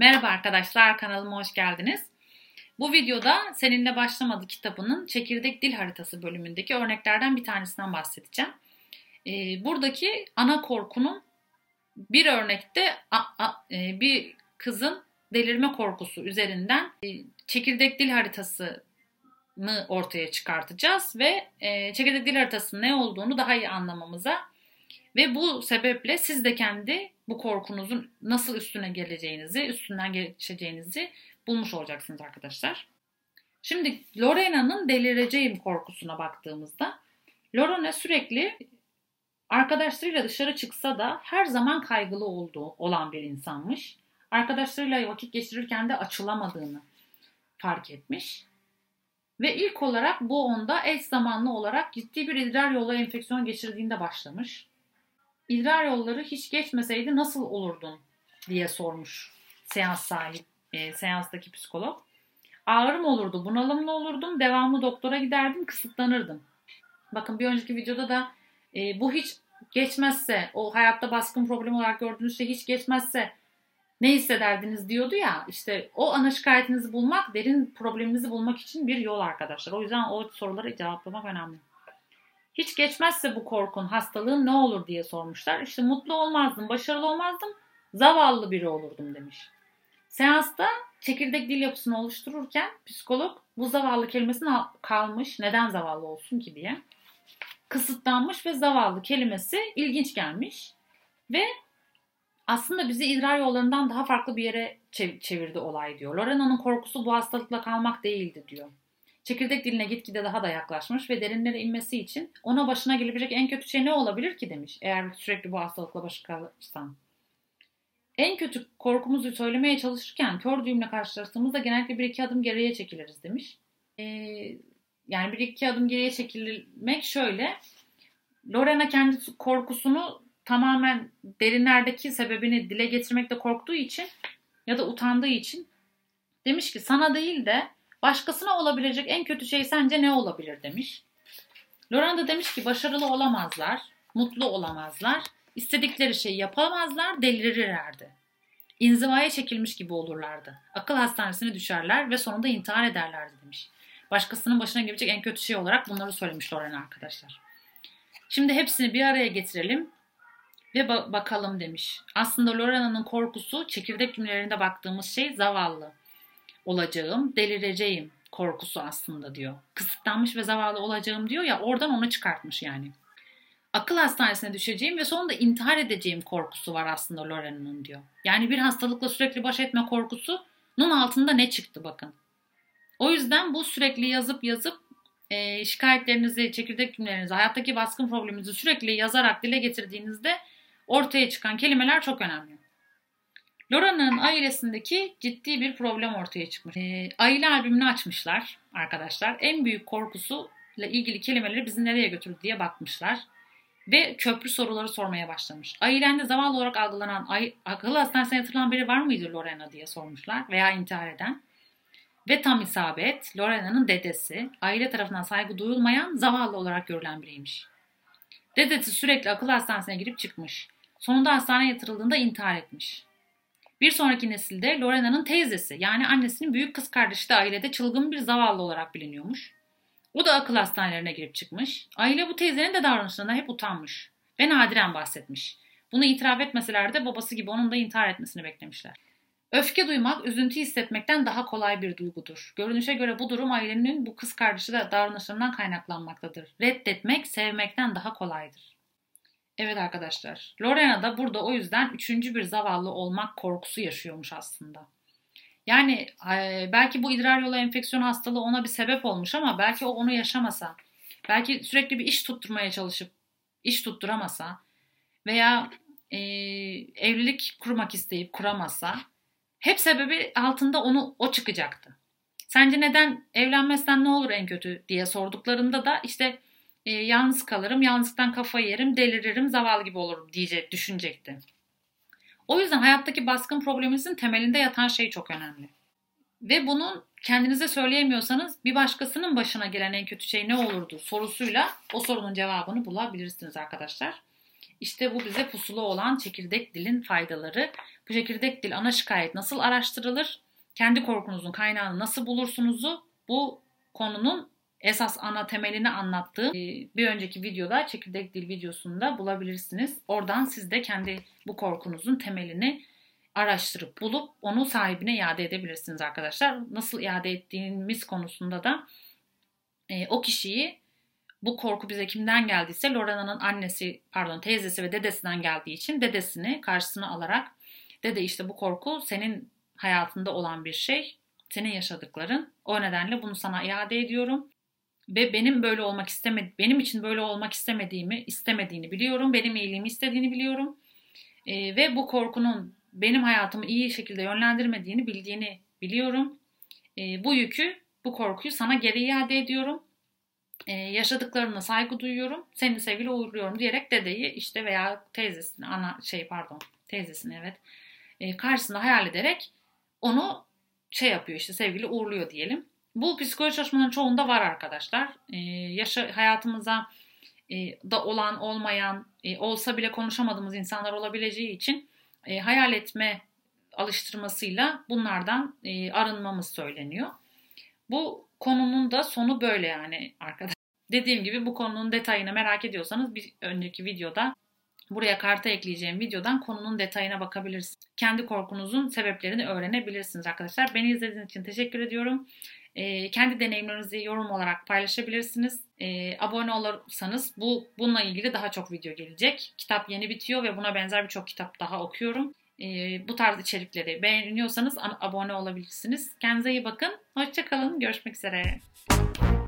Merhaba arkadaşlar, kanalıma hoş geldiniz. Bu videoda Seninle Başlamadı kitabının Çekirdek Dil Haritası bölümündeki örneklerden bir tanesinden bahsedeceğim. Ee, buradaki ana korkunun bir örnekte e, bir kızın delirme korkusu üzerinden e, çekirdek dil haritasını ortaya çıkartacağız ve e, çekirdek dil haritasının ne olduğunu daha iyi anlamamıza ve bu sebeple siz de kendi bu korkunuzun nasıl üstüne geleceğinizi, üstünden geçeceğinizi bulmuş olacaksınız arkadaşlar. Şimdi Lorena'nın delireceğim korkusuna baktığımızda Lorena sürekli arkadaşlarıyla dışarı çıksa da her zaman kaygılı olduğu olan bir insanmış. Arkadaşlarıyla vakit geçirirken de açılamadığını fark etmiş. Ve ilk olarak bu onda eş zamanlı olarak ciddi bir idrar yolu enfeksiyonu geçirdiğinde başlamış idrar yolları hiç geçmeseydi nasıl olurdun diye sormuş seans sahip, e, seanstaki psikolog. Ağrım olurdu, bunalımlı olurdum, devamlı doktora giderdim, kısıtlanırdım. Bakın bir önceki videoda da e, bu hiç geçmezse, o hayatta baskın problem olarak gördüğünüz şey hiç geçmezse ne hissederdiniz diyordu ya işte o ana şikayetinizi bulmak derin probleminizi bulmak için bir yol arkadaşlar. O yüzden o soruları cevaplamak önemli. Hiç geçmezse bu korkun, hastalığın ne olur diye sormuşlar. İşte mutlu olmazdım, başarılı olmazdım, zavallı biri olurdum demiş. Seansta çekirdek dil yapısını oluştururken psikolog bu zavallı kelimesini kalmış, neden zavallı olsun ki diye. Kısıtlanmış ve zavallı kelimesi ilginç gelmiş. Ve aslında bizi idrar yollarından daha farklı bir yere çevirdi olay diyor. Lorena'nın korkusu bu hastalıkla kalmak değildi diyor. Çekirdek diline gitgide daha da yaklaşmış ve derinlere inmesi için ona başına gelebilecek en kötü şey ne olabilir ki demiş eğer sürekli bu hastalıkla başı kalırsan. En kötü korkumuzu söylemeye çalışırken kör düğümle karşılaştığımızda genellikle bir iki adım geriye çekiliriz demiş. Ee, yani bir iki adım geriye çekilmek şöyle. Lorena kendi korkusunu tamamen derinlerdeki sebebini dile getirmekte korktuğu için ya da utandığı için demiş ki sana değil de Başkasına olabilecek en kötü şey sence ne olabilir demiş. Laurent da demiş ki başarılı olamazlar, mutlu olamazlar, istedikleri şeyi yapamazlar, delirirlerdi. İnzivaya çekilmiş gibi olurlardı. Akıl hastanesine düşerler ve sonunda intihar ederlerdi demiş. Başkasının başına gelecek en kötü şey olarak bunları söylemiş Loren arkadaşlar. Şimdi hepsini bir araya getirelim ve ba- bakalım demiş. Aslında Lorena'nın korkusu çekirdek cümlelerinde baktığımız şey zavallı olacağım, delireceğim korkusu aslında diyor. Kısıtlanmış ve zavallı olacağım diyor ya oradan onu çıkartmış yani. Akıl hastanesine düşeceğim ve sonunda intihar edeceğim korkusu var aslında Lorena'nın diyor. Yani bir hastalıkla sürekli baş etme korkusunun altında ne çıktı bakın. O yüzden bu sürekli yazıp yazıp e, şikayetlerinizi, çekirdek cümlelerinizi, hayattaki baskın probleminizi sürekli yazarak dile getirdiğinizde ortaya çıkan kelimeler çok önemli. Lora'nın ailesindeki ciddi bir problem ortaya çıkmış. E, aile albümünü açmışlar arkadaşlar. En büyük korkusuyla ilgili kelimeleri bizi nereye götürdü diye bakmışlar. Ve köprü soruları sormaya başlamış. Ailende zavallı olarak algılanan, ay, akıl hastanesine yatırılan biri var mıydı Lorena diye sormuşlar veya intihar eden. Ve tam isabet Lorena'nın dedesi aile tarafından saygı duyulmayan zavallı olarak görülen biriymiş. Dedesi sürekli akıl hastanesine girip çıkmış. Sonunda hastaneye yatırıldığında intihar etmiş. Bir sonraki nesilde Lorena'nın teyzesi yani annesinin büyük kız kardeşi de ailede çılgın bir zavallı olarak biliniyormuş. O da akıl hastanelerine girip çıkmış. Aile bu teyzenin de davranışlarından hep utanmış ve nadiren bahsetmiş. Bunu itiraf etmeseler de babası gibi onun da intihar etmesini beklemişler. Öfke duymak, üzüntü hissetmekten daha kolay bir duygudur. Görünüşe göre bu durum ailenin bu kız kardeşi de davranışlarından kaynaklanmaktadır. Reddetmek, sevmekten daha kolaydır. Evet arkadaşlar. Lorena da burada o yüzden üçüncü bir zavallı olmak korkusu yaşıyormuş aslında. Yani belki bu idrar yolu enfeksiyon hastalığı ona bir sebep olmuş ama belki o onu yaşamasa, belki sürekli bir iş tutturmaya çalışıp iş tutturamasa veya e, evlilik kurmak isteyip kuramasa hep sebebi altında onu o çıkacaktı. Sence neden evlenmezsen ne olur en kötü diye sorduklarında da işte e, yalnız kalırım, yalnızlıktan kafayı yerim, deliririm, zavallı gibi olurum diyecek, düşünecekti. O yüzden hayattaki baskın probleminizin temelinde yatan şey çok önemli. Ve bunun kendinize söyleyemiyorsanız bir başkasının başına gelen en kötü şey ne olurdu sorusuyla o sorunun cevabını bulabilirsiniz arkadaşlar. İşte bu bize pusulu olan çekirdek dilin faydaları. Bu çekirdek dil ana şikayet nasıl araştırılır? Kendi korkunuzun kaynağını nasıl bulursunuzu bu konunun esas ana temelini anlattığım e, bir önceki videoda çekirdek dil videosunda bulabilirsiniz. Oradan siz de kendi bu korkunuzun temelini araştırıp bulup onu sahibine iade edebilirsiniz arkadaşlar. Nasıl iade ettiğimiz konusunda da e, o kişiyi bu korku bize kimden geldiyse Lorena'nın annesi pardon teyzesi ve dedesinden geldiği için dedesini karşısına alarak dede işte bu korku senin hayatında olan bir şey. Senin yaşadıkların. O nedenle bunu sana iade ediyorum. Ve benim böyle olmak istemedi, benim için böyle olmak istemediğimi, istemediğini biliyorum. Benim iyiliğimi istediğini biliyorum. E, ve bu korkunun benim hayatımı iyi şekilde yönlendirmediğini bildiğini biliyorum. E, bu yükü, bu korkuyu sana geri iade ediyorum. E, yaşadıklarına saygı duyuyorum. Seni sevgili uğurluyorum diyerek dedeyi işte veya teyzesini, ana şey pardon teyzesini evet e, karşısında hayal ederek onu şey yapıyor işte sevgili uğurluyor diyelim. Bu psikoloji çalışmaların çoğunda var arkadaşlar. E, yaşa, hayatımıza e, da olan olmayan e, olsa bile konuşamadığımız insanlar olabileceği için e, hayal etme alıştırmasıyla bunlardan e, arınmamız söyleniyor. Bu konunun da sonu böyle yani arkadaşlar. Dediğim gibi bu konunun detayını merak ediyorsanız bir önceki videoda buraya karta ekleyeceğim videodan konunun detayına bakabilirsiniz. Kendi korkunuzun sebeplerini öğrenebilirsiniz arkadaşlar. Beni izlediğiniz için teşekkür ediyorum e, kendi deneyimlerinizi yorum olarak paylaşabilirsiniz. E, abone olursanız bu bununla ilgili daha çok video gelecek. Kitap yeni bitiyor ve buna benzer birçok kitap daha okuyorum. E, bu tarz içerikleri beğeniyorsanız abone olabilirsiniz. Kendinize iyi bakın. Hoşçakalın. Görüşmek üzere. Müzik